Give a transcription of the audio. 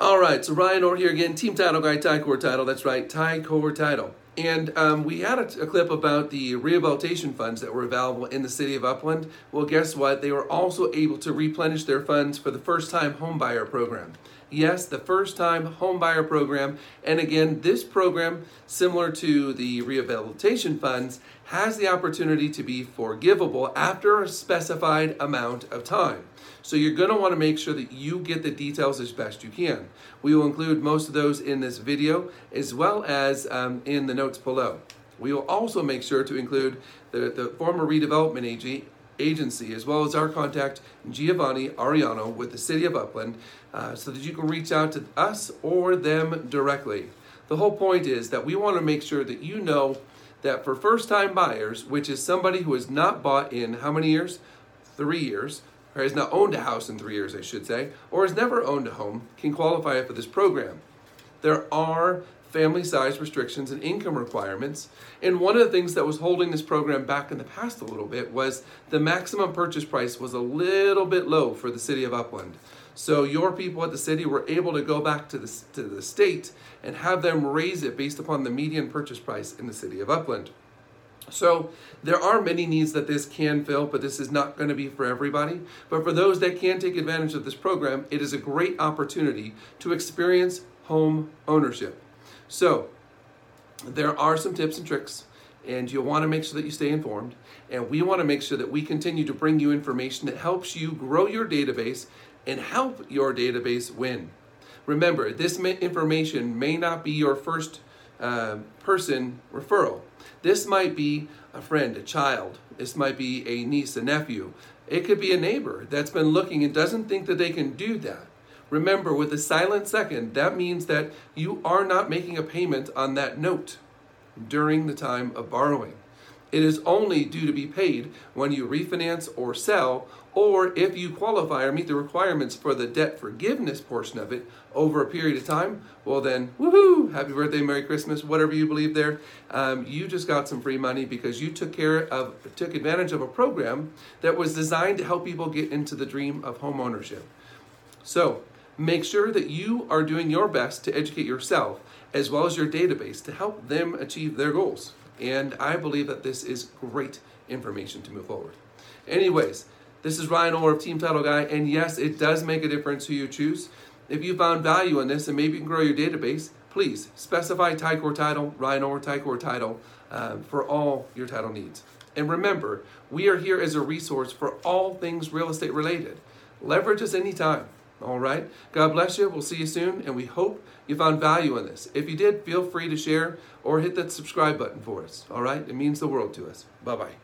All right, so Ryan Orr here again, Team Title Guy, Ticor Title. That's right, Ticor Title. And um, we had a, a, clip about the rehabilitation funds that were available in the city of Upland. Well, guess what? They were also able to replenish their funds for the first time homebuyer program. Yes, the first time homebuyer program. And again, this program, similar to the rehabilitation funds, has the opportunity to be forgivable after a specified amount of time. So you're going to want to make sure that you get the details as best you can. We will include most of those in this video as well as um, in the notes below. We will also make sure to include the, the former redevelopment AG, agency as well as our contact Giovanni Ariano with the City of Upland uh, so that you can reach out to us or them directly. The whole point is that we want to make sure that you know that for first time buyers, which is somebody who has not bought in how many years? Three years or has not owned a house in three years, I should say, or has never owned a home, can qualify for this program. There are family size restrictions and income requirements. And one of the things that was holding this program back in the past a little bit was the maximum purchase price was a little bit low for the city of Upland. So your people at the city were able to go back to the, to the state and have them raise it based upon the median purchase price in the city of Upland. So there are many needs that this can fill, but this is not going to be for everybody. But for those that can take advantage of this program, it is a great opportunity to experience home ownership. So there are some tips and tricks, and you'll want to make sure that you stay informed. And we want to make sure that we continue to bring you information that helps you grow your database and help your database win. Remember, this information may not be your first uh, person referral. This might be a friend, a child. This might be a niece, a nephew. It could be a neighbor that's been looking and doesn't think that they can do that. Remember, with a silent second, that means that you are not making a payment on that note during the time of borrowing. It is only due to be paid when you refinance or sell, or if you qualify or meet the requirements for the debt forgiveness portion of it over a period of time. Well, then, woohoo! Happy birthday, Merry Christmas, whatever you believe there. Um, you just got some free money because you took care of, took advantage of a program that was designed to help people get into the dream of home ownership. So, make sure that you are doing your best to educate yourself as well as your database to help them achieve their goals. And I believe that this is great information to move forward. Anyways, this is Ryan Orr of Team Title Guy, and yes, it does make a difference who you choose. If you found value in this and maybe you can grow your database, please specify Ticor title, Ryan Orr Ticor title um, for all your title needs. And remember, we are here as a resource for all things real estate related. Leverage us anytime. All right. God bless you. We'll see you soon, and we hope you found value in this. If you did, feel free to share or hit that subscribe button for us. All right. It means the world to us. Bye bye.